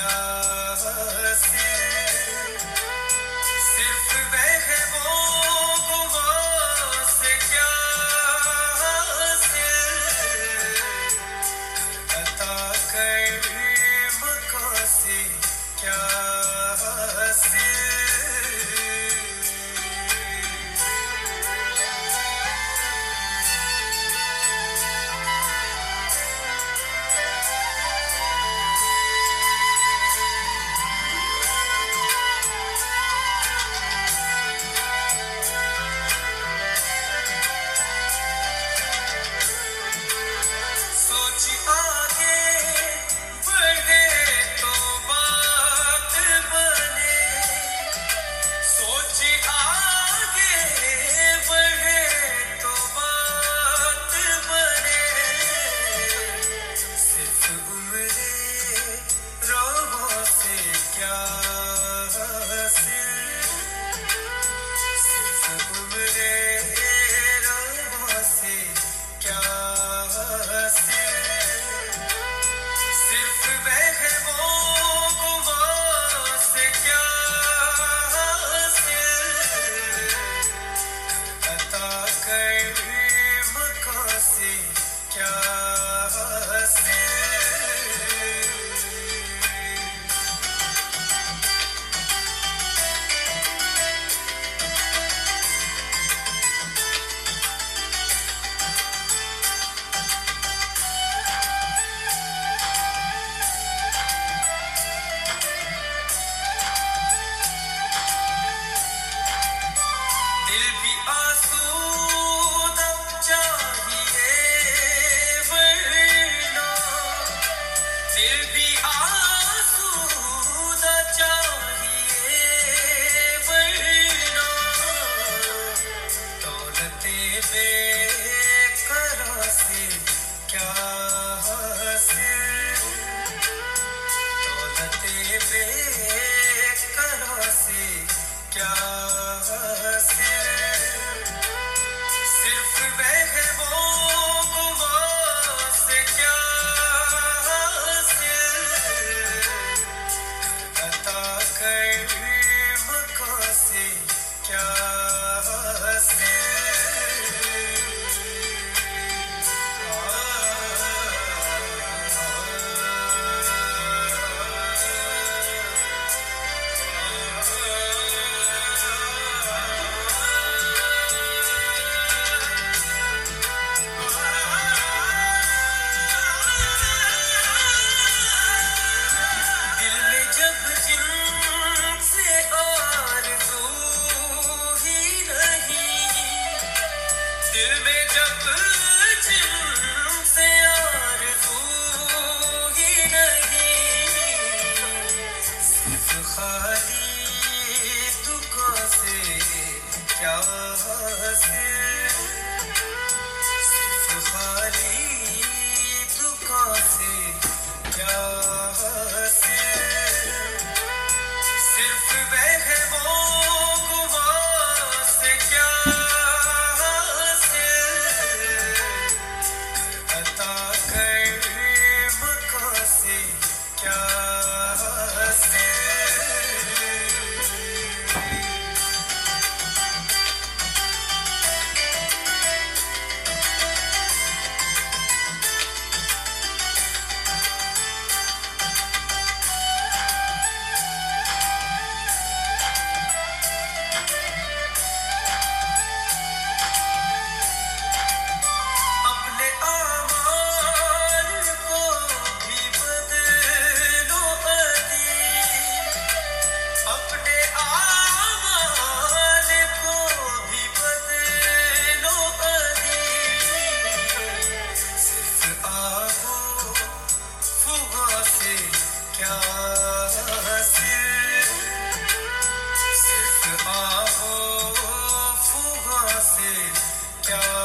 کیا Adiós.